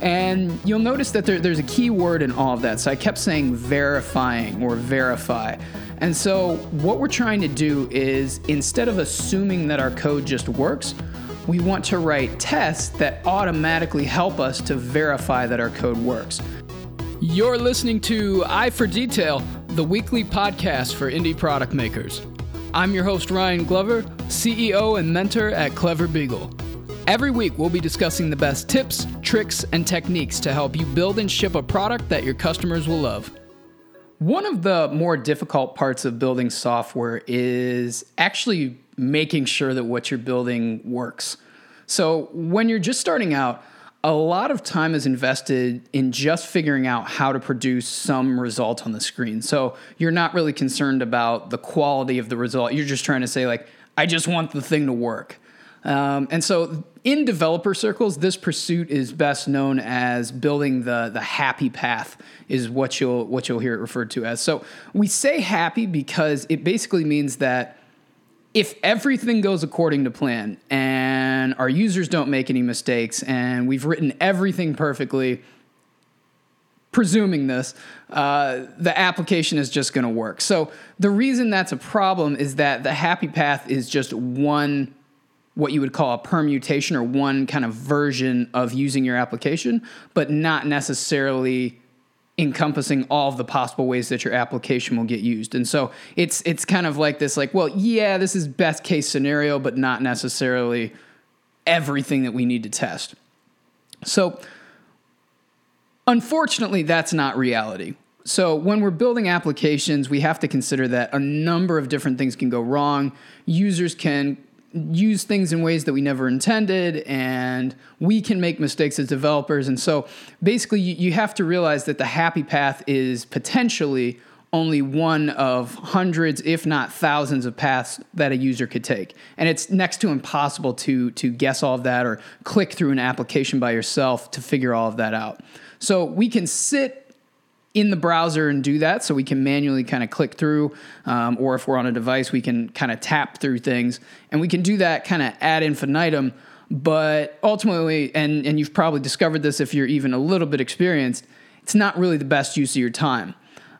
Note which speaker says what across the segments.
Speaker 1: And you'll notice that there, there's a key word in all of that. So I kept saying verifying or verify. And so what we're trying to do is instead of assuming that our code just works, we want to write tests that automatically help us to verify that our code works. You're listening to Eye for Detail, the weekly podcast for indie product makers. I'm your host, Ryan Glover, CEO and mentor at Clever Beagle. Every week, we'll be discussing the best tips, tricks, and techniques to help you build and ship a product that your customers will love. One of the more difficult parts of building software is actually making sure that what you're building works. So, when you're just starting out, a lot of time is invested in just figuring out how to produce some result on the screen. So, you're not really concerned about the quality of the result. You're just trying to say, like, I just want the thing to work. Um, and so, in developer circles, this pursuit is best known as building the the happy path. Is what you'll what you'll hear it referred to as. So we say happy because it basically means that if everything goes according to plan and our users don't make any mistakes and we've written everything perfectly, presuming this, uh, the application is just going to work. So the reason that's a problem is that the happy path is just one what you would call a permutation or one kind of version of using your application, but not necessarily encompassing all of the possible ways that your application will get used. And so it's it's kind of like this like, well, yeah, this is best case scenario, but not necessarily everything that we need to test. So unfortunately, that's not reality. So when we're building applications, we have to consider that a number of different things can go wrong. Users can use things in ways that we never intended and we can make mistakes as developers. And so basically you, you, have to realize that the happy path is potentially only one of hundreds if not thousands of paths that a user could take. And it's next to impossible to to guess all of that or click through an application by yourself to figure all of that out. So we can sit in the browser and do that so we can manually kind of click through um, or if we're on a device we can kind of tap through things. And we can do that kind of ad infinitum but ultimately and, and you've probably discovered this if you're even a little bit experienced it's not really the best use of your time.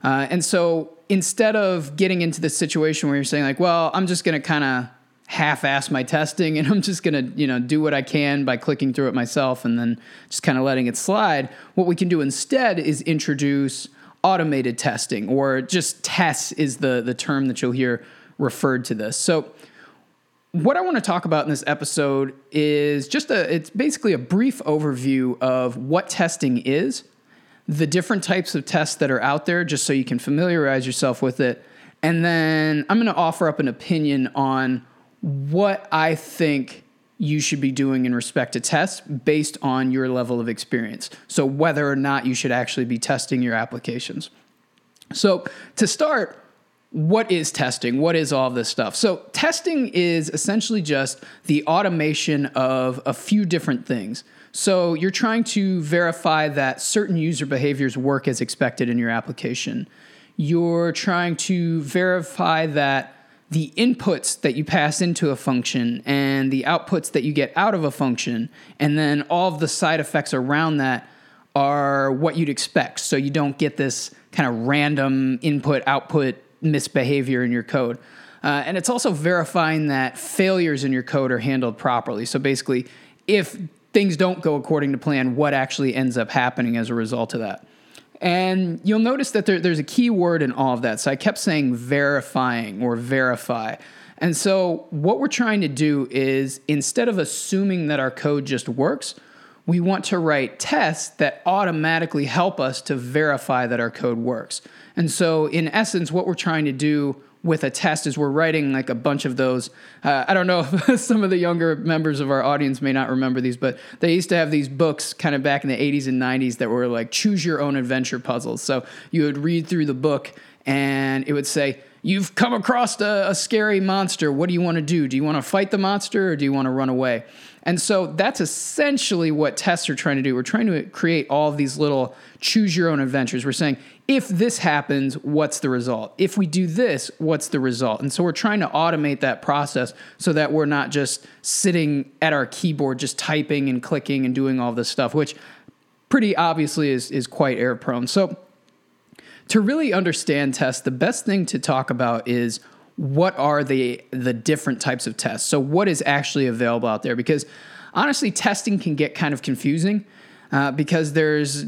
Speaker 1: Uh, and so instead of getting into this situation where you're saying like well i'm just going to kind of half-ass my testing and I'm just going to, you know, do what I can by clicking through it myself and then just kind of letting it slide. What we can do instead is introduce automated testing or just tests is the the term that you'll hear referred to this. So what I want to talk about in this episode is just a it's basically a brief overview of what testing is, the different types of tests that are out there just so you can familiarize yourself with it. And then I'm going to offer up an opinion on what I think you should be doing in respect to tests based on your level of experience. So, whether or not you should actually be testing your applications. So, to start, what is testing? What is all this stuff? So, testing is essentially just the automation of a few different things. So, you're trying to verify that certain user behaviors work as expected in your application. You're trying to verify that the inputs that you pass into a function and the outputs that you get out of a function, and then all of the side effects around that are what you'd expect. So you don't get this kind of random input output misbehavior in your code. Uh, and it's also verifying that failures in your code are handled properly. So basically, if things don't go according to plan, what actually ends up happening as a result of that. And you'll notice that there, there's a key word in all of that. So I kept saying verifying or verify. And so what we're trying to do is instead of assuming that our code just works, we want to write tests that automatically help us to verify that our code works. And so, in essence, what we're trying to do with a test is we're writing like a bunch of those. Uh, I don't know if some of the younger members of our audience may not remember these, but they used to have these books kind of back in the 80s and 90s that were like choose your own adventure puzzles. So you would read through the book and it would say, You've come across a, a scary monster. What do you want to do? Do you want to fight the monster or do you want to run away? And so that's essentially what tests are trying to do. We're trying to create all of these little choose your own adventures. We're saying, if this happens, what's the result? If we do this, what's the result? And so we're trying to automate that process so that we're not just sitting at our keyboard, just typing and clicking and doing all this stuff, which pretty obviously is, is quite error prone. So, to really understand tests, the best thing to talk about is what are the the different types of tests. So, what is actually available out there? Because honestly, testing can get kind of confusing uh, because there's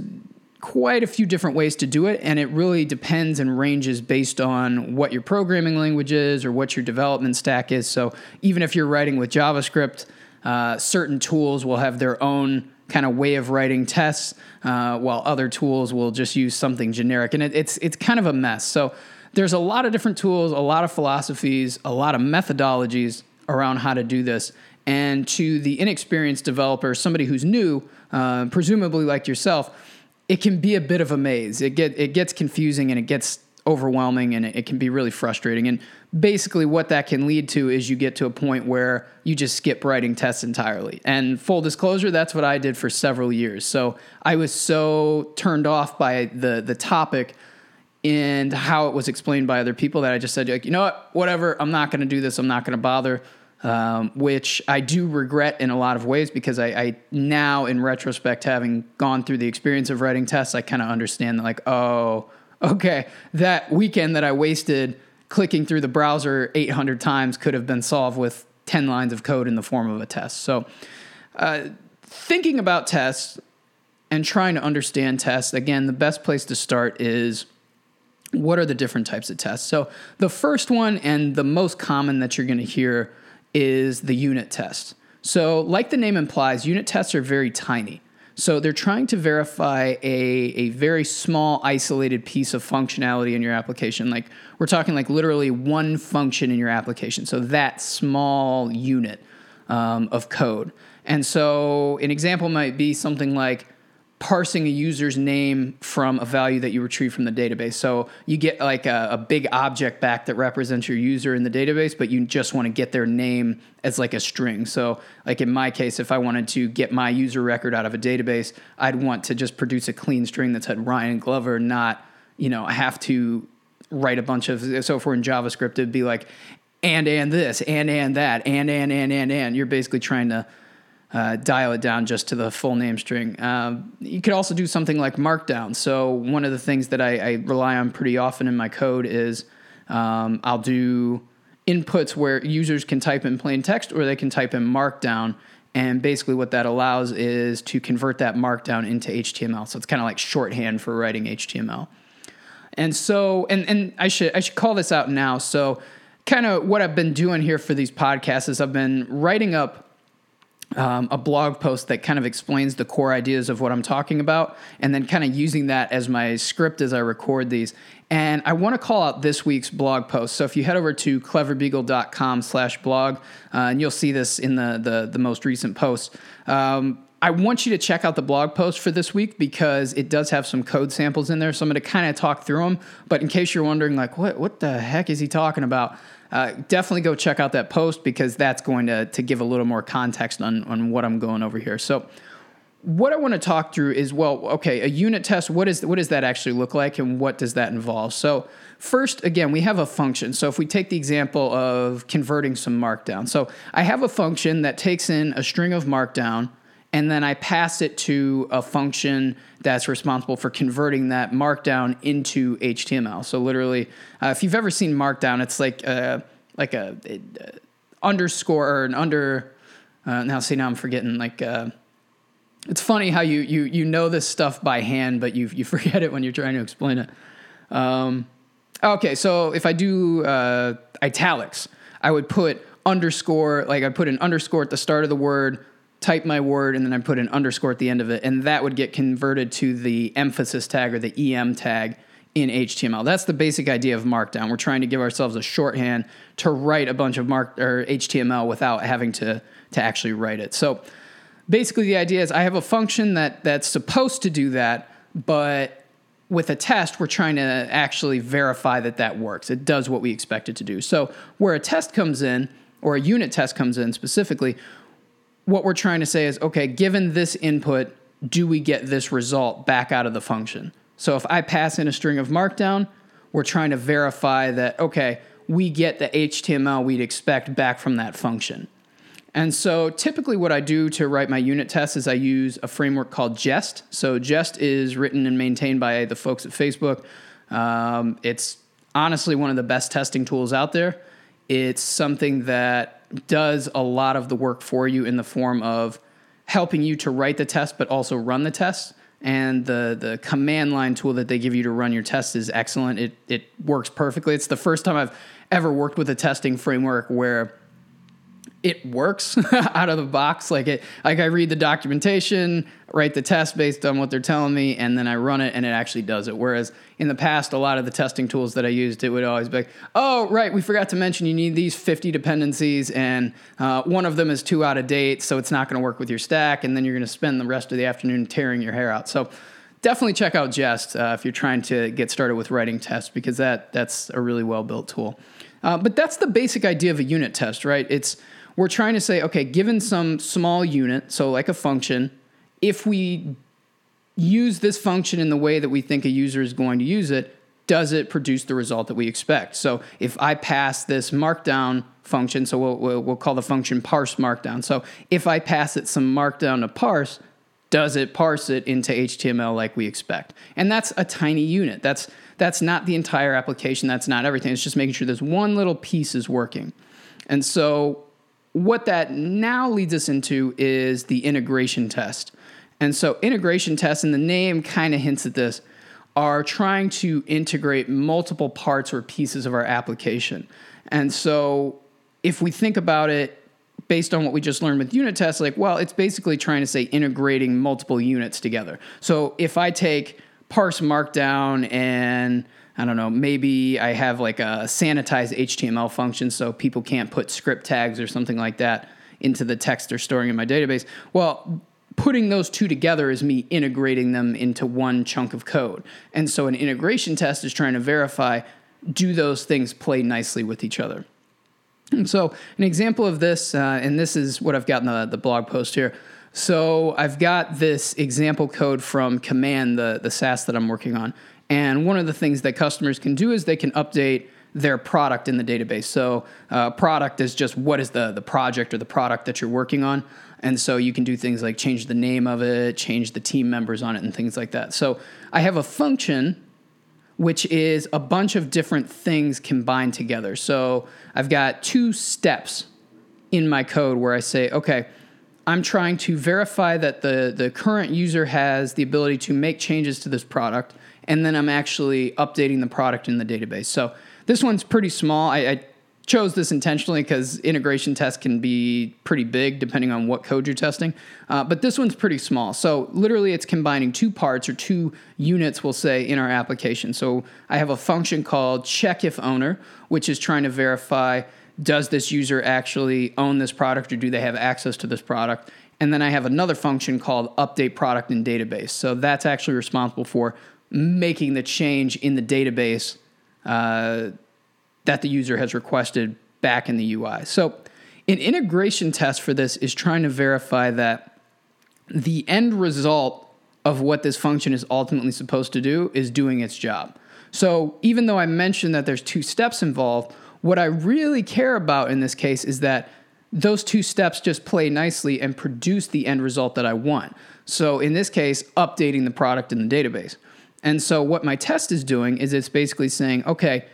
Speaker 1: quite a few different ways to do it, and it really depends and ranges based on what your programming language is or what your development stack is. So, even if you're writing with JavaScript, uh, certain tools will have their own kind of way of writing tests, uh, while other tools will just use something generic, and it, it's it's kind of a mess. So there's a lot of different tools, a lot of philosophies, a lot of methodologies around how to do this. And to the inexperienced developer, somebody who's new, uh, presumably like yourself, it can be a bit of a maze. It get it gets confusing and it gets overwhelming and it can be really frustrating. And basically, what that can lead to is you get to a point where you just skip writing tests entirely. And full disclosure, that's what I did for several years. So I was so turned off by the the topic and how it was explained by other people that I just said, like, you know what, whatever, I'm not going to do this. I'm not going to bother. Um, which I do regret in a lot of ways because I, I, now, in retrospect, having gone through the experience of writing tests, I kind of understand that, like, oh, okay, that weekend that I wasted clicking through the browser 800 times could have been solved with 10 lines of code in the form of a test. So, uh, thinking about tests and trying to understand tests, again, the best place to start is what are the different types of tests? So, the first one and the most common that you're going to hear is the unit test. So, like the name implies, unit tests are very tiny. So they're trying to verify a, a very small, isolated piece of functionality in your application. Like we're talking like literally one function in your application. So that small unit um, of code. And so an example might be something like parsing a user's name from a value that you retrieve from the database. So you get like a, a, big object back that represents your user in the database, but you just want to get their name as like a string. So like in my case, if I wanted to get my user record out of a database, I'd want to just produce a clean string that said Ryan Glover, not, you know, I have to write a bunch of, so if we're in JavaScript, it'd be like, and, and this, and, and that, and, and, and, and, and. You're basically trying to, uh, dial it down just to the full name string. Um, you could also do something like Markdown. So one of the things that I, I rely on pretty often in my code is um, I'll do inputs where users can type in plain text or they can type in Markdown. And basically, what that allows is to convert that Markdown into HTML. So it's kind of like shorthand for writing HTML. And so, and and I should I should call this out now. So, kind of what I've been doing here for these podcasts is I've been writing up um, a blog post that kind of explains the core ideas of what I'm talking about, and then kind of using that as my script as I record these. And I want to call out this week's blog post. So if you head over to cleverbeagle.com slash blog, uh, and you'll see this in the, the, the most recent post. Um, I want you to check out the blog post for this week because it does have some code samples in there. So I'm going to kind of talk through them. But in case you're wondering, like, what, what the heck is he talking about? Uh, definitely go check out that post because that's going to, to give a little more context on, on what I'm going over here. So, what I want to talk through is well, okay, a unit test. What is what does that actually look like, and what does that involve? So, first, again, we have a function. So, if we take the example of converting some Markdown, so I have a function that takes in a string of Markdown and then I pass it to a function that's responsible for converting that markdown into HTML. So literally, uh, if you've ever seen Markdown, it's like a, like a, a, a underscore or an under. Uh, now see, now I'm forgetting. Like, uh, it's funny how you you you know this stuff by hand, but you you forget it when you're trying to explain it. Um, okay, so if I do uh, italics, I would put underscore like I put an underscore at the start of the word type my word and then I put an underscore at the end of it, and that would get converted to the emphasis tag or the EM tag in HTML. That's the basic idea of Markdown. We're trying to give ourselves a shorthand to write a bunch of mark or HTML without having to to actually write it. So basically the idea is I have a function that that's supposed to do that, but with a test, we're trying to actually verify that that works. It does what we expect it to do. So where a test comes in, or a unit test comes in specifically, what we're trying to say is okay, given this input, do we get this result back out of the function? So if I pass in a string of markdown, we're trying to verify that, okay, we get the HTML we'd expect back from that function. And so typically what I do to write my unit tests is I use a framework called Jest. So Jest is written and maintained by the folks at Facebook. Um, it's honestly one of the best testing tools out there. It's something that does a lot of the work for you in the form of helping you to write the test, but also run the test. And the the command line tool that they give you to run your test is excellent. It it works perfectly. It's the first time I've ever worked with a testing framework where it works out of the box. Like it, like I read the documentation, write the test based on what they're telling me, and then I run it, and it actually does it. Whereas in the past, a lot of the testing tools that I used, it would always be like, "Oh, right, we forgot to mention you need these 50 dependencies, and uh, one of them is too out of date, so it's not going to work with your stack, and then you're going to spend the rest of the afternoon tearing your hair out." So definitely check out Jest uh, if you're trying to get started with writing tests because that that's a really well built tool. Uh, but that's the basic idea of a unit test, right? It's we're trying to say, okay, given some small unit, so like a function, if we use this function in the way that we think a user is going to use it, does it produce the result that we expect? So if I pass this markdown function, so we'll, we'll, call the function parse markdown. So if I pass it some markdown to parse, does it parse it into HTML like we expect? And that's a tiny unit. That's that's not the entire application. That's not everything. It's just making sure this one little piece is working. And so what that now leads us into is the integration test. And so, integration tests, and the name kind of hints at this, are trying to integrate multiple parts or pieces of our application. And so, if we think about it based on what we just learned with unit tests, like, well, it's basically trying to say integrating multiple units together. So, if I take parse markdown and I don't know, maybe I have like a sanitized HTML function so people can't put script tags or something like that into the text they're storing in my database. Well, putting those two together is me integrating them into one chunk of code. And so an integration test is trying to verify do those things play nicely with each other. And so an example of this, uh, and this is what I've got in the, the blog post here. So I've got this example code from Command, the, the SaaS that I'm working on. And one of the things that customers can do is they can update their product in the database. So, uh, product is just what is the, the project or the product that you're working on. And so you can do things like change the name of it, change the team members on it, and things like that. So, I have a function which is a bunch of different things combined together. So, I've got two steps in my code where I say, okay, I'm trying to verify that the, the current user has the ability to make changes to this product and then I'm actually updating the product in the database. So this one's pretty small. I, I chose this intentionally because integration tests can be pretty big depending on what code you're testing. Uh, but this one's pretty small. So literally, it's combining two parts or two units, we'll say, in our application. So I have a function called check if owner, which is trying to verify does this user actually own this product or do they have access to this product? And then I have another function called update product in database. So that's actually responsible for making the change in the database uh, that the user has requested back in the UI. So, an integration test for this is trying to verify that the end result of what this function is ultimately supposed to do is doing its job. So, even though I mentioned that there's two steps involved, what I really care about in this case is that those two steps just play nicely and produce the end result that I want. So, in this case, updating the product in the database. And so what my test is doing is it's basically saying, okay,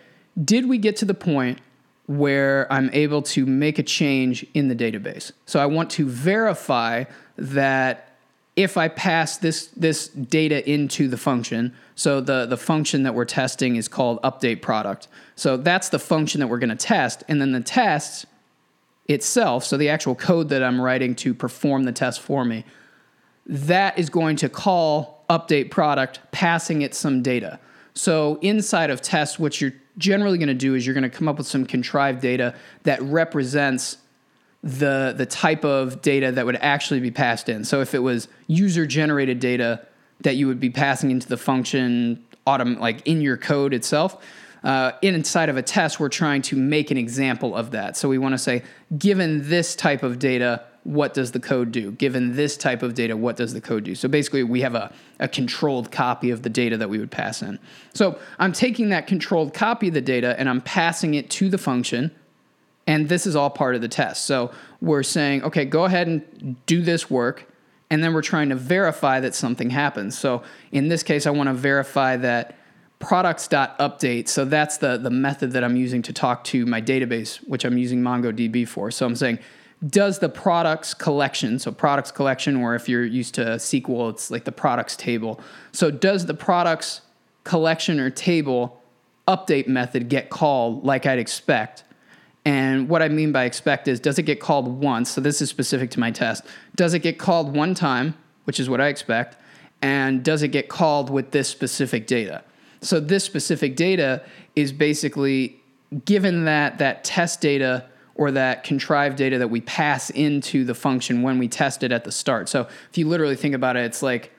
Speaker 1: did we get to the point where I'm able to make a change in the database? So I want to verify that if I pass this this data into the function, so the the function that we're testing is called update product. So that's the function that we're going to test, and then the test itself, so the actual code that I'm writing to perform the test for me, that is going to call update product, passing it some data. So inside of test, what you're generally going to do is you're going to come up with some contrived data that represents the the type of data that would actually be passed in. So if it was user generated data that you would be passing into the function autom- like in your code itself, uh, inside of a test, we're trying to make an example of that. So we want to say, given this type of data, what does the code do? Given this type of data, what does the code do? So basically, we have a, a controlled copy of the data that we would pass in. So I'm taking that controlled copy of the data and I'm passing it to the function. And this is all part of the test. So we're saying, okay, go ahead and do this work. And then we're trying to verify that something happens. So in this case, I want to verify that products.update. So that's the, the method that I'm using to talk to my database, which I'm using MongoDB for. So I'm saying, does the products collection, so products collection, or if you're used to SQL, it's like the products table. So does the products collection or table update method get called like I'd expect? And what I mean by expect is does it get called once? So this is specific to my test. Does it get called one time, which is what I expect? And does it get called with this specific data? So this specific data is basically given that that test data or that contrived data that we pass into the function when we test it at the start. So if you literally think about it, it's like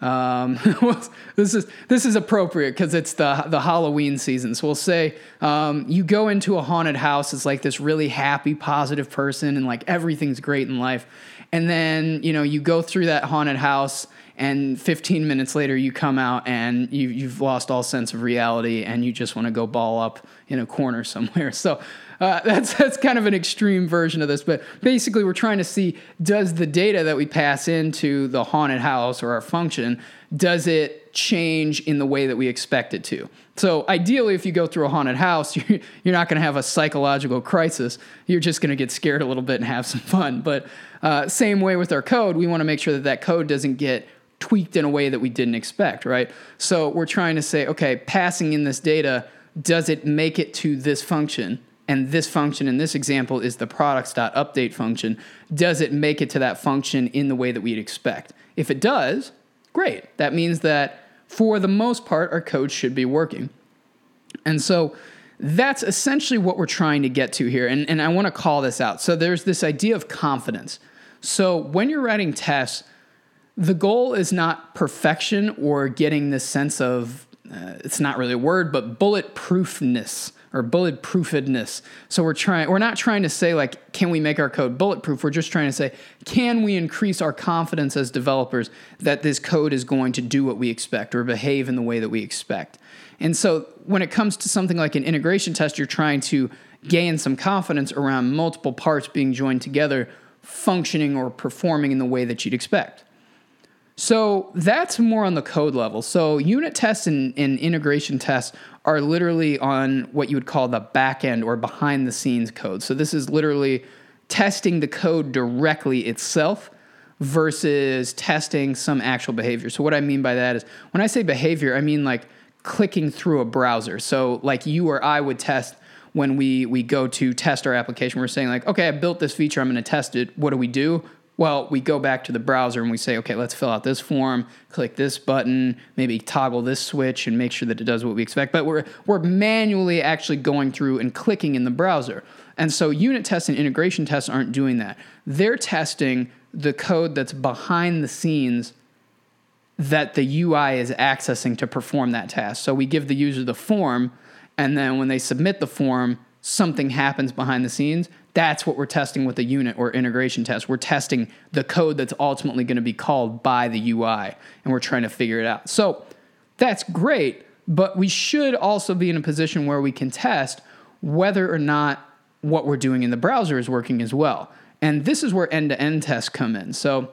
Speaker 1: um, this is this is appropriate because it's the the Halloween season. So we'll say um, you go into a haunted house as like this really happy, positive person, and like everything's great in life, and then you know you go through that haunted house and 15 minutes later you come out and you, you've lost all sense of reality and you just want to go ball up in a corner somewhere. So uh, that's that's kind of an extreme version of this but basically we're trying to see does the data that we pass into the haunted house or our function does it change in the way that we expect it to? So ideally if you go through a haunted house you're, you're not going to have a psychological crisis. You're just going to get scared a little bit and have some fun. But uh, same way with our code we want to make sure that that code doesn't get tweaked in a way that we didn't expect, right? So we're trying to say, okay, passing in this data, does it make it to this function? And this function in this example is the products.update function. Does it make it to that function in the way that we'd expect? If it does, great. That means that for the most part, our code should be working. And so that's essentially what we're trying to get to here. And, and I want to call this out. So there's this idea of confidence. So when you're writing tests, the goal is not perfection or getting this sense of uh, it's not really a word but bulletproofness or bulletproofedness. So we're trying we're not trying to say like can we make our code bulletproof? We're just trying to say can we increase our confidence as developers that this code is going to do what we expect or behave in the way that we expect? And so when it comes to something like an integration test you're trying to gain some confidence around multiple parts being joined together functioning or performing in the way that you'd expect so that's more on the code level. So unit tests and, and, integration tests are literally on what you would call the back end or behind the scenes code. So this is literally testing the code directly itself versus testing some actual behavior. So what I mean by that is when I say behavior, I mean like clicking through a browser. So like you or I would test when we we go to test our application, we're saying like, okay, I built this feature, I'm going to test it. What do we do? Well, we go back to the browser and we say, okay, let's fill out this form, click this button, maybe toggle this switch and make sure that it does what we expect. But we're, we're manually actually going through and clicking in the browser. And so unit tests and integration tests aren't doing that. They're testing the code that's behind the scenes that the UI is accessing to perform that task. So we give the user the form, and then when they submit the form, something happens behind the scenes that's what we're testing with a unit or integration test. We're testing the code that's ultimately going to be called by the UI, and we're trying to figure it out. So that's great, but we should also be in a position where we can test whether or not what we're doing in the browser is working as well. And this is where end to end tests come in. So,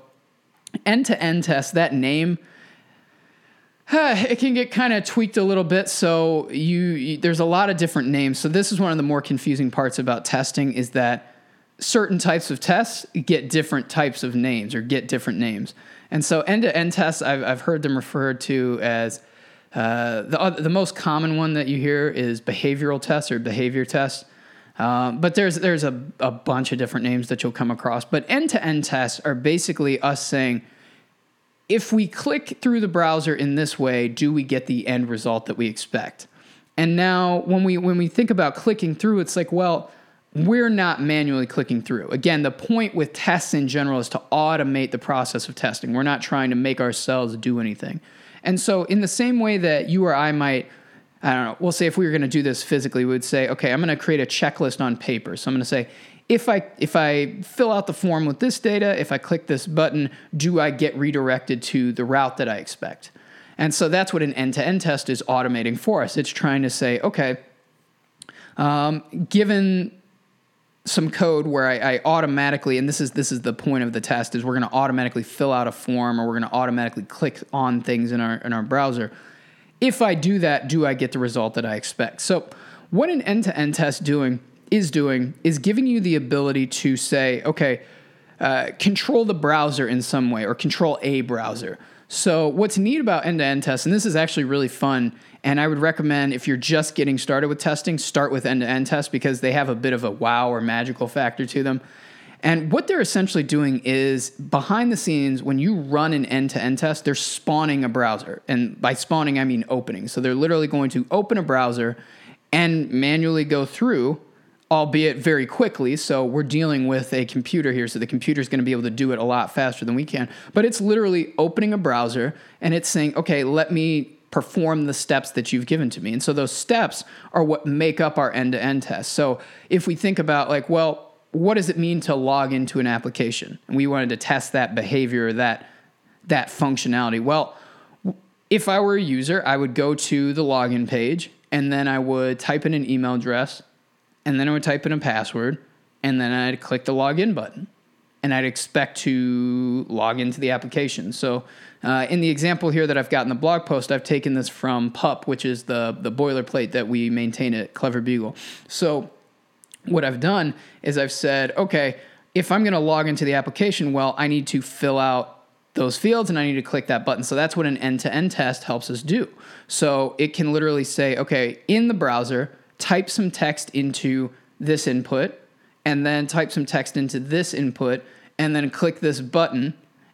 Speaker 1: end to end tests, that name, it can get kind of tweaked a little bit so you, you, there's a lot of different names. So this is one of the more confusing parts about testing is that certain types of tests get different types of names or get different names. And so end-to-end tests i've, I've heard them referred to as uh, the, the most common one that you hear is behavioral tests or behavior tests. Um, but there's there's a, a bunch of different names that you'll come across. But end-to-end tests are basically us saying if we click through the browser in this way, do we get the end result that we expect? And now when we when we think about clicking through, it's like, well, we're not manually clicking through. Again, the point with tests in general is to automate the process of testing. We're not trying to make ourselves do anything. And so in the same way that you or I might I don't know, we'll say if we were going to do this physically, we would say, okay, I'm going to create a checklist on paper. So I'm going to say, if I if I fill out the form with this data, if I click this button, do I get redirected to the route that I expect? And so that's what an end-to-end test is automating for us. It's trying to say, okay, um, given some code where I, I, automatically, and this is this is the point of the test, is we're going to automatically fill out a form or we're going to automatically click on things in our in our browser. If I do that, do I get the result that I expect? So, what an end-to-end test doing is doing is giving you the ability to say, okay, uh, control the browser in some way or control a browser. So, what's neat about end to end tests, and this is actually really fun, and I would recommend if you're just getting started with testing, start with end to end tests because they have a bit of a wow or magical factor to them. And what they're essentially doing is behind the scenes, when you run an end to end test, they're spawning a browser. And by spawning, I mean opening. So they're literally going to open a browser and manually go through, albeit very quickly. So we're dealing with a computer here. So the computer is going to be able to do it a lot faster than we can. But it's literally opening a browser and it's saying, okay, let me perform the steps that you've given to me. And so those steps are what make up our end to end test. So if we think about, like, well, what does it mean to log into an application? And we wanted to test that behavior, that, that functionality. Well, if I were a user, I would go to the login page and then I would type in an email address and then I would type in a password and then I'd click the login button and I'd expect to log into the application. So, uh, in the example here that I've got in the blog post, I've taken this from PUP, which is the, the boilerplate that we maintain at Clever Beagle. So, what I've done is I've said, okay, if I'm going to log into the application, well, I need to fill out those fields and I need to click that button. So that's what an end to end test helps us do. So it can literally say, okay, in the browser, type some text into this input and then type some text into this input and then click this button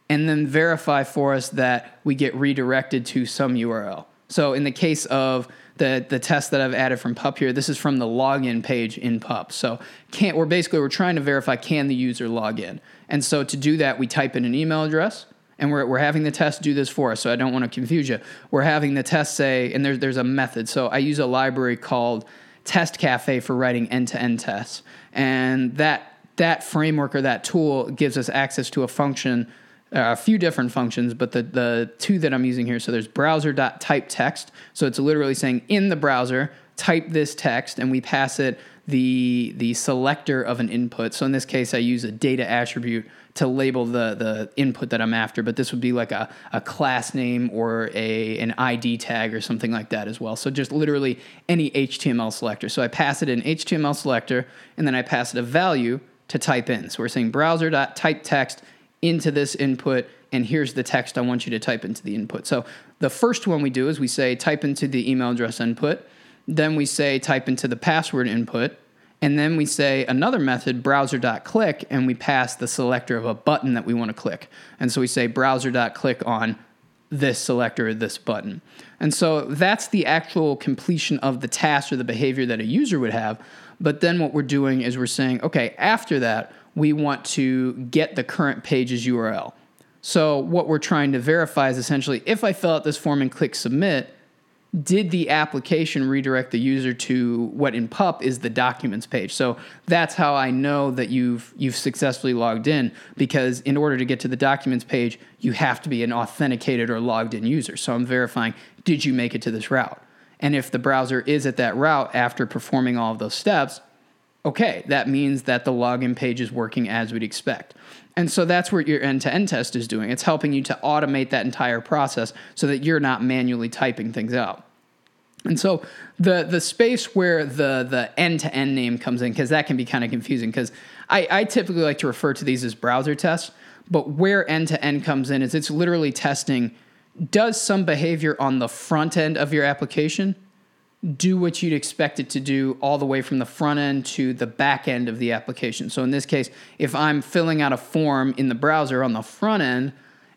Speaker 1: and then verify for us that we get redirected to some URL. So in the case of the, the test that I've added from PUP here, this is from the login page in PUP. So can't we're basically we're trying to verify can the user log in. And so to do that, we type in an email address and we're, we're having the test do this for us. So I don't want to confuse you. We're having the test say, and there's there's a method. So I use a library called Test Cafe for writing end-to-end tests. And that that framework or that tool gives us access to a function, uh, a few different functions, but the, the two that I'm using here. So there's browser.type text. So it's literally saying in the browser, type this text, and we pass it the the selector of an input. So in this case, I use a data attribute to label the the input that I'm after, but this would be like a, a class name or a an ID tag or something like that as well. So just literally any HTML selector. So I pass it an HTML selector, and then I pass it a value to type in. So we're saying browser.type text into this input, and here's the text I want you to type into the input. So the first one we do is we say type into the email address input, then we say type into the password input, and then we say another method, browser.click, and we pass the selector of a button that we want to click. And so we say browser.click on this selector or this button. And so that's the actual completion of the task or the behavior that a user would have. But then what we're doing is we're saying, okay, after that, we want to get the current page's URL. So what we're trying to verify is essentially if I fill out this form and click submit, did the application redirect the user to what in PUP is the documents page? So that's how I know that you've you've successfully logged in because in order to get to the documents page, you have to be an authenticated or logged in user. So I'm verifying did you make it to this route? And if the browser is at that route after performing all of those steps, okay, that means that the login page is working as we'd expect. And so that's what your end to end test is doing. It's helping you to automate that entire process so that you're not manually typing things out. And so the the space where the the end to end name comes in, because that can be kind of confusing, because I, I typically like to refer to these as browser tests, but where end to end comes in is it's literally testing does some behavior on the front end of your application do what you'd expect it to do all the way from the front end to the back end of the application. So in this case, if I'm filling out a form in the browser on the front end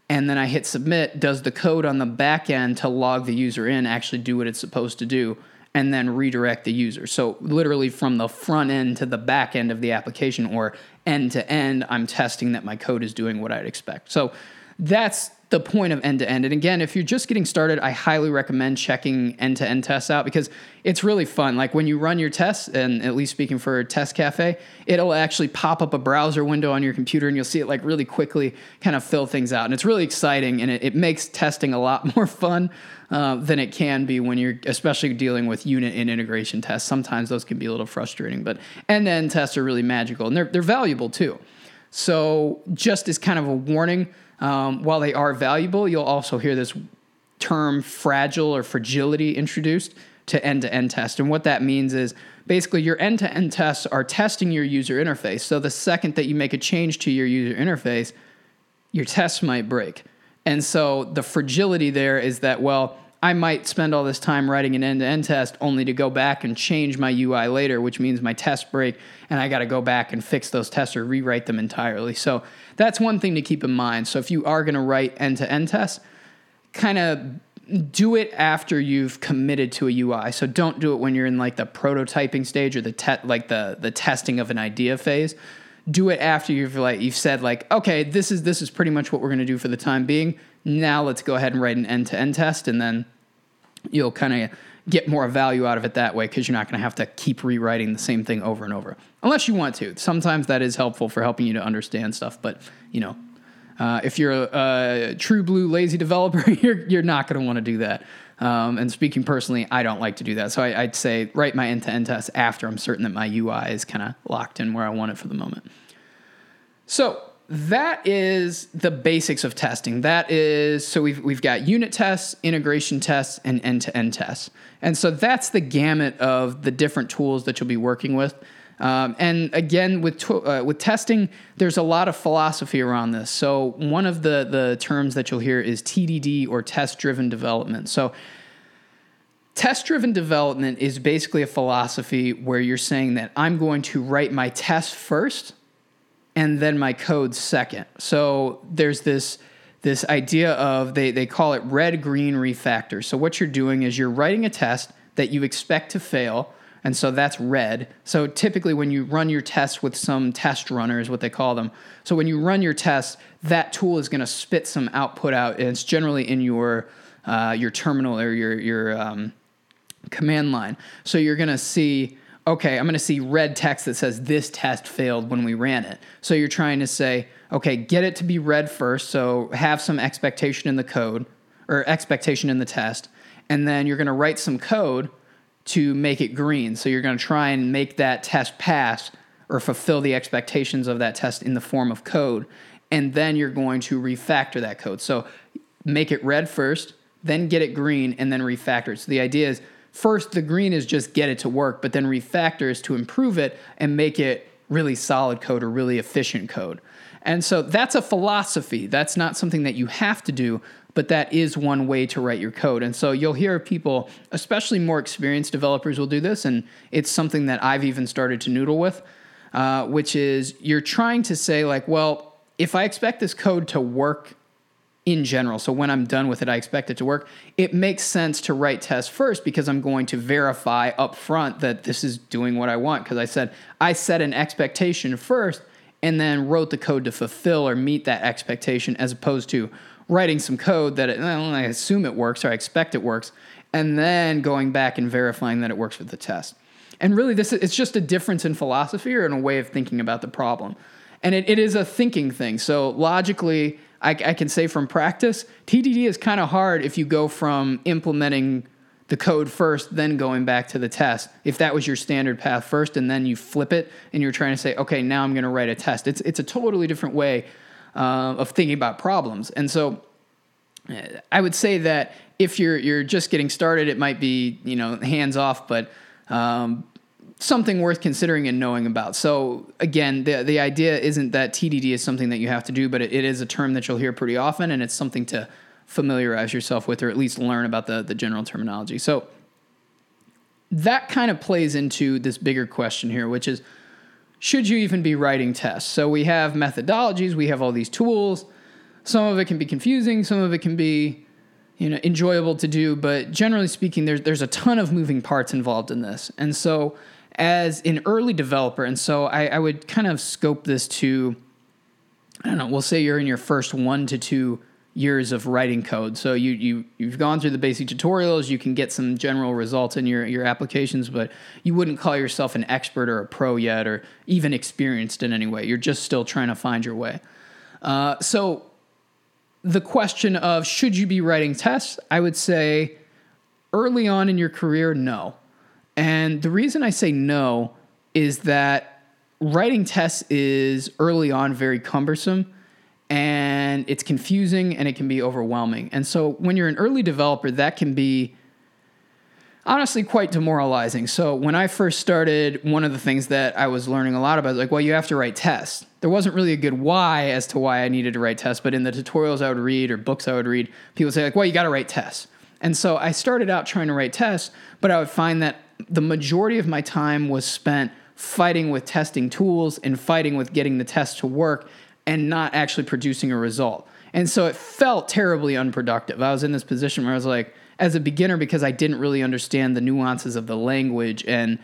Speaker 1: and then I hit submit, does the code on the back end to log the user in actually do what it's supposed to do and then redirect the user? So literally from the front end to the back end of the application or end to end, I'm testing that my code is doing what I'd expect. So that's the point of end to end. And again, if you're just getting started, I highly recommend checking end to end tests out because it's really fun. Like when you run your tests, and at least speaking for Test Cafe, it'll actually pop up a browser window on your computer and you'll see it like really quickly kind of fill things out. And it's really exciting and it, it makes testing a lot more fun uh, than it can be when you're especially dealing with unit and integration tests. Sometimes those can be a little frustrating, but end to end tests are really magical and they're, they're valuable too. So, just as kind of a warning, um, while they are valuable, you'll also hear this term fragile or fragility introduced to end to end test. And what that means is basically your end to end tests are testing your user interface. So the second that you make a change to your user interface, your test might break. And so the fragility there is that, well, I might spend all this time writing an end to end test only to go back and change my UI later, which means my tests break and I got to go back and fix those tests or rewrite them entirely. So that's one thing to keep in mind. So if you are going to write end to end tests, kind of do it after you've committed to a UI. So don't do it when you're in like the prototyping stage or the te- like the the testing of an idea phase. Do it after you've like you've said like okay, this is this is pretty much what we're going to do for the time being. Now let's go ahead and write an end to end test and then you'll kind of get more value out of it that way because you're not going to have to keep rewriting the same thing over and over. Unless you want to. Sometimes that is helpful for helping you to understand stuff but you know uh, if you're a, a, true blue lazy developer you're, you're not going to want to do that. Um, and speaking personally i don't like to do that. So I, i'd say write my end-to-end test after i'm certain that my ui is kind of locked in where i want it for the moment. So that is the basics of testing. That is so we've we've got unit tests, integration tests, and end to end tests, and so that's the gamut of the different tools that you'll be working with. Um, and again, with uh, with testing, there's a lot of philosophy around this. So one of the the terms that you'll hear is TDD or test driven development. So test driven development is basically a philosophy where you're saying that I'm going to write my test first and then my code second. So there's this this idea of they, they call it red green refactor. So what you're doing is you're writing a test that you expect to fail, and so that's red. So typically when you run your tests with some test runner is what they call them. So when you run your tests, that tool is going to spit some output out, and it's generally in your uh, your terminal or your your um, command line. So you're going to see okay, I'm going to see red text that says this test failed when we ran it. So you're trying to say, okay, get it to be red first. So have some expectation in the code or expectation in the test. And then you're going to write some code to make it green. So you're going to try and make that test pass or fulfill the expectations of that test in the form of code. And then you're going to refactor that code. So make it red first, then get it green, and then refactor it. So the idea is first the green is just get it to work, but then refactor is to improve it and make it really solid code or really efficient code. And so that's a philosophy. That's not something that you have to do, but that is one way to write your code. And so you'll hear people, especially more experienced developers, will do this. And it's something that I've even started to noodle with, uh, which is you're trying to say, like, well, if I expect this code to work in general. So when I'm done with it, I expect it to work. It makes sense to write tests first because I'm going to verify up front that this is doing what I want. Because I said I set an expectation first and then wrote the code to fulfill or meet that expectation as opposed to writing some code that it, well, I assume it works or I expect it works and then going back and verifying that it works with the test. And really, this it's just a difference in philosophy or in a way of thinking about the problem. And it, it is a thinking thing. So logically, I, I can say from practice, TDD is kind of hard if you go from implementing the code first, then going back to the test. If that was your standard path first, and then you flip it, and you're trying to say, okay, now I'm going to write a test. It's it's a totally different way uh, of thinking about problems. And so, I would say that if you're you're just getting started, it might be you know hands off, but um, something worth considering and knowing about. So again, the the idea isn't that TDD is something that you have to do, but it, it is a term that you'll hear pretty often, and it's something to familiarize yourself with, or at least learn about the the general terminology. So that kind of plays into this bigger question here, which is should you even be writing tests? So we have methodologies, we have all these tools. Some of it can be confusing, some of it can be you know enjoyable to do, but generally speaking, there's there's a ton of moving parts involved in this, and so as an early developer, and so I, I would kind of scope this to I don't know, we'll say you're in your first one to two years of writing code. So you you you've gone through the basic tutorials, you can get some general results in your your applications, but you wouldn't call yourself an expert or a pro yet, or even experienced in any way. You're just still trying to find your way. Uh, so the question of should you be writing tests, I would say early on in your career, no. And the reason I say no is that writing tests is early on very cumbersome and it's confusing and it can be overwhelming. And so when you're an early developer, that can be honestly quite demoralizing. So when I first started, one of the things that I was learning a lot about, is like, well, you have to write tests. There wasn't really a good why as to why I needed to write tests, but in the tutorials I would read or books I would read, people would say like, well, you got to write tests. And so I started out trying to write tests, but I would find that the majority of my time was spent fighting with testing tools and fighting with getting the test to work and not actually producing a result. And so it felt terribly unproductive. I was in this position where I was like, as a beginner, because I didn't really understand the nuances of the language and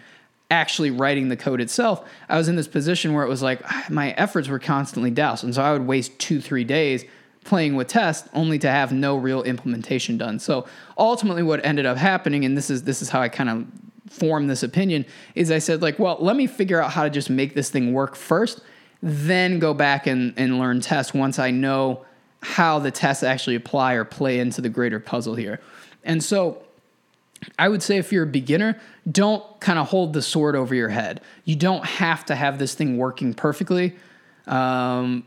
Speaker 1: actually writing the code itself, I was in this position where it was like ah, my efforts were constantly doused. And so I would waste two, three days playing with tests only to have no real implementation done. So ultimately what ended up happening, and this is this is how I kind of formed this opinion, is I said, like, well, let me figure out how to just make this thing work first then go back and, and learn tests once I know how the tests actually apply or play into the greater puzzle here. And so I would say if you're a beginner, don't kind of hold the sword over your head. You don't have to have this thing working perfectly um,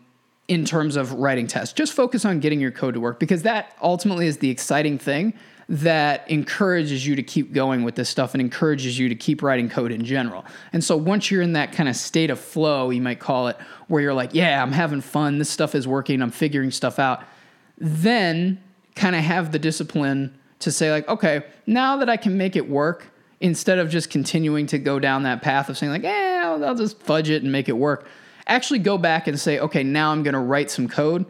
Speaker 1: in terms of writing tests. Just focus on getting your code to work because that ultimately is the exciting thing that encourages you to keep going with this stuff and encourages you to keep writing code in general. And so once you're in that kind of state of flow, you might call it, where you're like, yeah, I'm having fun, this stuff is working, I'm figuring stuff out, then kind of have the discipline to say, like, okay, now that I can make it work, instead of just continuing to go down that path of saying, like, I'll, I'll just fudge it and make it work, actually go back and say, okay, now I'm going to write some code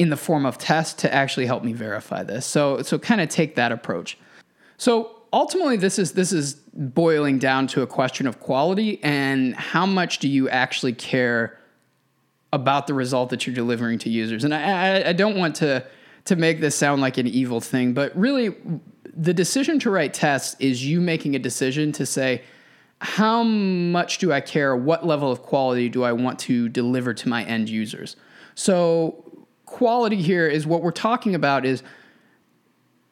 Speaker 1: in the form of tests to actually help me verify this. So so kind of take that approach. So ultimately this is this is boiling down to a question of quality and how much do you actually care about the result that you're delivering to users. And I, I, don't want to to make this sound like an evil thing, but really the decision to write tests is you making a decision to say how much do I care? What level of quality do I want to deliver to my end users? So quality here is what we're talking about is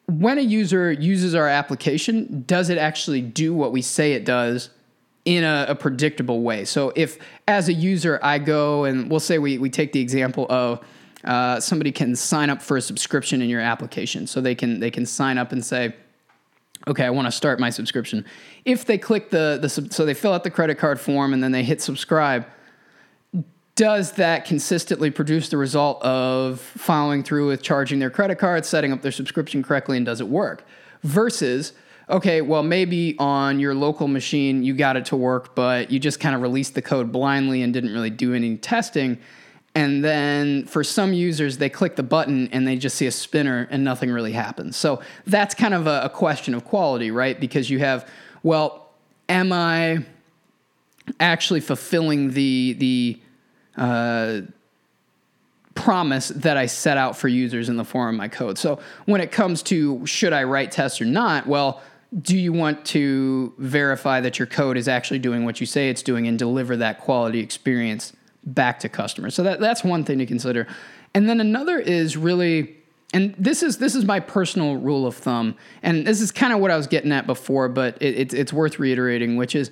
Speaker 1: when a user uses our application, does it actually do what we say it does in a, a, predictable way? So if as a user I go and we'll say we, we take the example of uh, somebody can sign up for a subscription in your application. So they can they can sign up and say, okay, I want to start my subscription. If they click the the so they fill out the credit card form and then they hit subscribe does that consistently produce the result of following through with charging their credit card, setting up their subscription correctly, and does it work? Versus, okay, well, maybe on your local machine you got it to work, but you just kind of released the code blindly and didn't really do any testing. And then for some users, they click the button and they just see a spinner and nothing really happens. So that's kind of a, a question of quality, right? Because you have, well, am I actually fulfilling the the uh, promise that I set out for users in the form of my code. So when it comes to should I write tests or not, well, do you want to verify that your code is actually doing what you say it's doing and deliver that quality experience back to customers? So that, that's one thing to consider. And then another is really and this is this is my personal rule of thumb, and this is kind of what I was getting at before, but it, it, it's worth reiterating, which is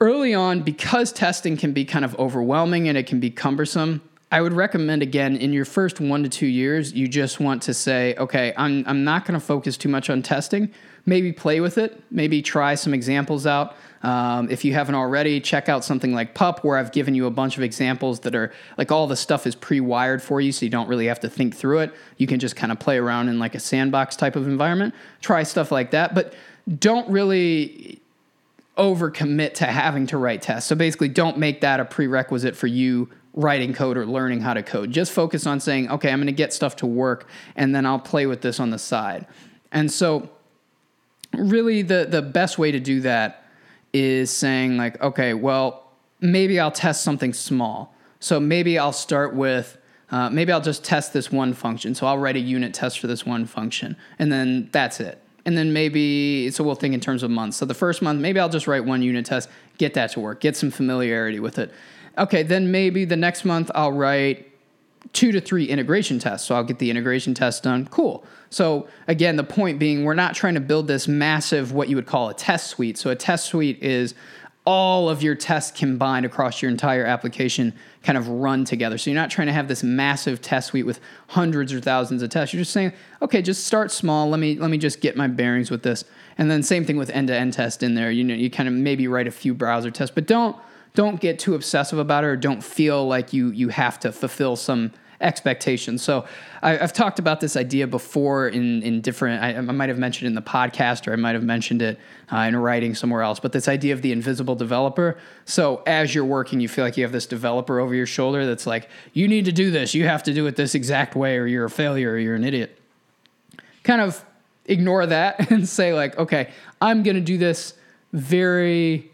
Speaker 1: early on, because testing can be kind of overwhelming and it can be cumbersome, I would recommend again in your first one to two years, you just want to say, okay, I'm, I'm not going to focus too much on testing. Maybe play with it, maybe try some examples out. Um, if you haven't already, check out something like Pup, where I've given you a bunch of examples that are like all the stuff is pre wired for you, so you don't really have to think through it. You can just kind of play around in like a sandbox type of environment. Try stuff like that, but don't really overcommit to having to write tests. So basically, don't make that a prerequisite for you writing code or learning how to code. Just focus on saying, okay, I'm going to get stuff to work and then I'll play with this on the side. And so, really, the, the best way to do that is saying, like, okay, well, maybe I'll test something small. So maybe I'll start with uh, maybe I'll just test this one function. So I'll write a unit test for this one function, and then that's it. And then maybe, so we'll think in terms of months. So the first month, maybe I'll just write one unit test, get that to work, get some familiarity with it. Okay, then maybe the next month I'll write two to three integration tests. So I'll get the integration test done. Cool. So again, the point being, we're not trying to build this massive, what you would call a test suite. So a test suite is all of your tests combined across your entire application kind of run together. So you're not trying to have this massive test suite with hundreds or thousands of tests. You're just saying, okay, just start small. Let me let me just get my bearings with this. And then same thing with end-to-end test in there. You know, you kind of maybe write a few browser tests, but don't don't get too obsessive about it or don't feel like you you have to fulfill some expectations. So I, have talked about this idea before in in different. I, I, might have mentioned it in the podcast or I might have mentioned it uh, in writing somewhere else. But this idea of the invisible developer. So as you're working, you feel like you have this developer over your shoulder that's like, you need to do this. You have to do it this exact way, or you're a failure, or you're an idiot. Kind of ignore that and say like, okay, I'm going to do this very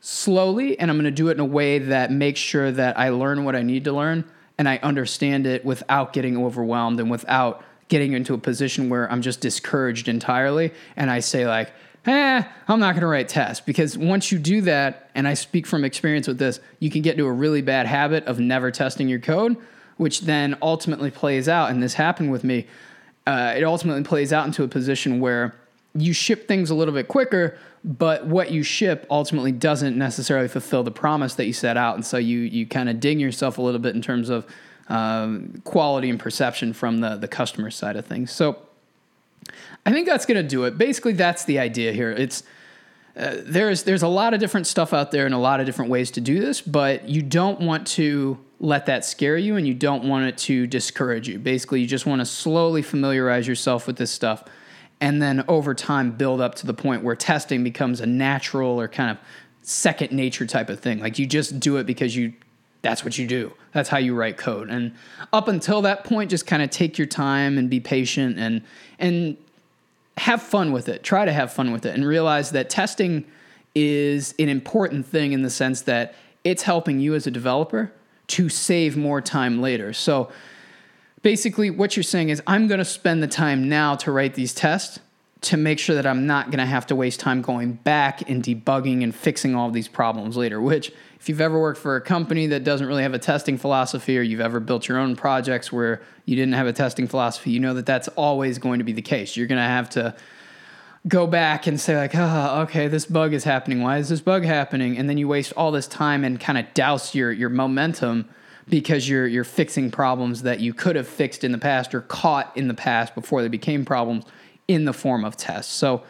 Speaker 1: slowly and I'm going to do it in a way that makes sure that I learn what I need to learn and I understand it without getting overwhelmed and without getting into a position where I'm just discouraged entirely. And I say, like, eh, I'm not going to write tests. Because once you do that, and I speak from experience with this, you can get into a really bad habit of never testing your code, which then ultimately plays out. And this happened with me. Uh, it ultimately plays out into a position where you ship things a little bit quicker, but what you ship ultimately doesn't necessarily fulfill the promise that you set out, and so you you kind of ding yourself a little bit in terms of um, quality and perception from the the customer side of things. So I think that's going to do it. Basically, that's the idea here. It's uh, there's there's a lot of different stuff out there and a lot of different ways to do this, but you don't want to let that scare you and you don't want it to discourage you. Basically, you just want to slowly familiarize yourself with this stuff and then over time build up to the point where testing becomes a natural or kind of second nature type of thing. Like you just do it because you that's what you do. That's how you write code. And up until that point just kind of take your time and be patient and and have fun with it. Try to have fun with it and realize that testing is an important thing in the sense that it's helping you as a developer to save more time later. So basically what you're saying is I'm going to spend the time now to write these tests to make sure that I'm not going to have to waste time going back and debugging and fixing all these problems later. Which, if you've ever worked for a company that doesn't really have a testing philosophy, or you've ever built your own projects where you didn't have a testing philosophy, you know that that's always going to be the case. You're going to have to go back and say like, oh, okay, this bug is happening. Why is this bug happening? And then you waste all this time and kind of douse your your momentum because you're you're fixing problems that you could have fixed in the past or caught in the past before they became problems in the form of tests. So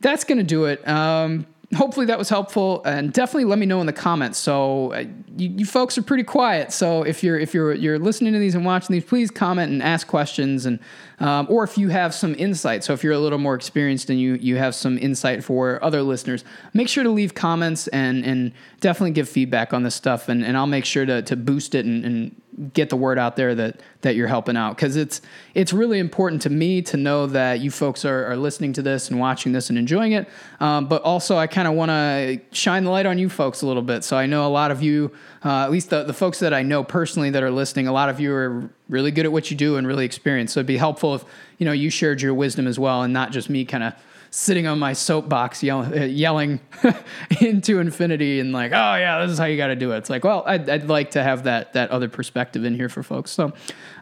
Speaker 1: that's going to do it. Um, hopefully that was helpful and definitely let me know in the comments. So uh, you, you, folks are pretty quiet so if you're if you're you're listening to these and watching these please comment and ask questions and um, or if you have some insight. So if you're a little more experienced and you you have some insight for other listeners make sure to leave comments and and definitely give feedback on this stuff and, and i'll make sure to, to boost it and, and get the word out there that that you're helping out. Because it's it's really important to me to know that you folks are, are listening to this and watching this and enjoying it. Um, but also i kind of want to shine the light on you folks a little bit. So i know a lot of you uh, at least the, the folks that i know personally that are listening a lot of you are really good at what you do and really experienced. So it'd be helpful if you know you shared your wisdom as well and not just me kind of sitting on my soapbox yell, uh, yelling into infinity and like, oh yeah, this is how you got to do it. It's like, well, I'd, I'd, like to have that that other perspective in here for folks. So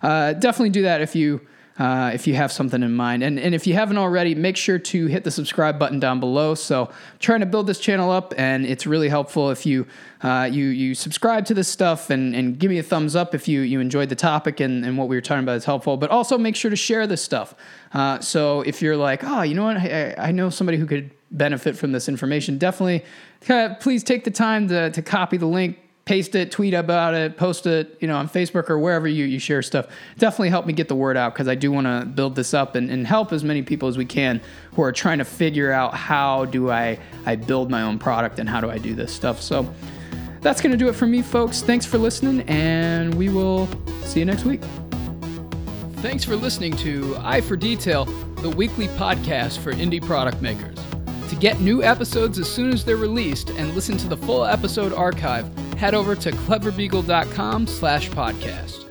Speaker 1: uh, definitely do that if you uh, if you have something in mind. And, and if you haven't already, make sure to hit the subscribe button down below. So I'm trying to build this channel up, and it's really helpful if you uh, you you subscribe to this stuff and, and give me a thumbs up if you you enjoyed the topic and, and what we were talking about is helpful. But also make sure to share this stuff. Uh, so if you're like, oh, you know what, I, I know somebody who could benefit from this information, definitely please take the time to, to copy the link paste it, tweet about it, post it, you know, on Facebook or wherever you, you share stuff. Definitely help me get the word out because I do want to build this up and, and help as many people as we can who are trying to figure out how do I, I build my own product and how do I do this stuff. So that's going to do it for me, folks. Thanks for listening, and we will see you next week. Thanks for listening to Eye for Detail, the weekly podcast for indie product makers. To get new episodes as soon as they're released and listen to the full episode archive, head over to cleverbeagle.com slash podcast.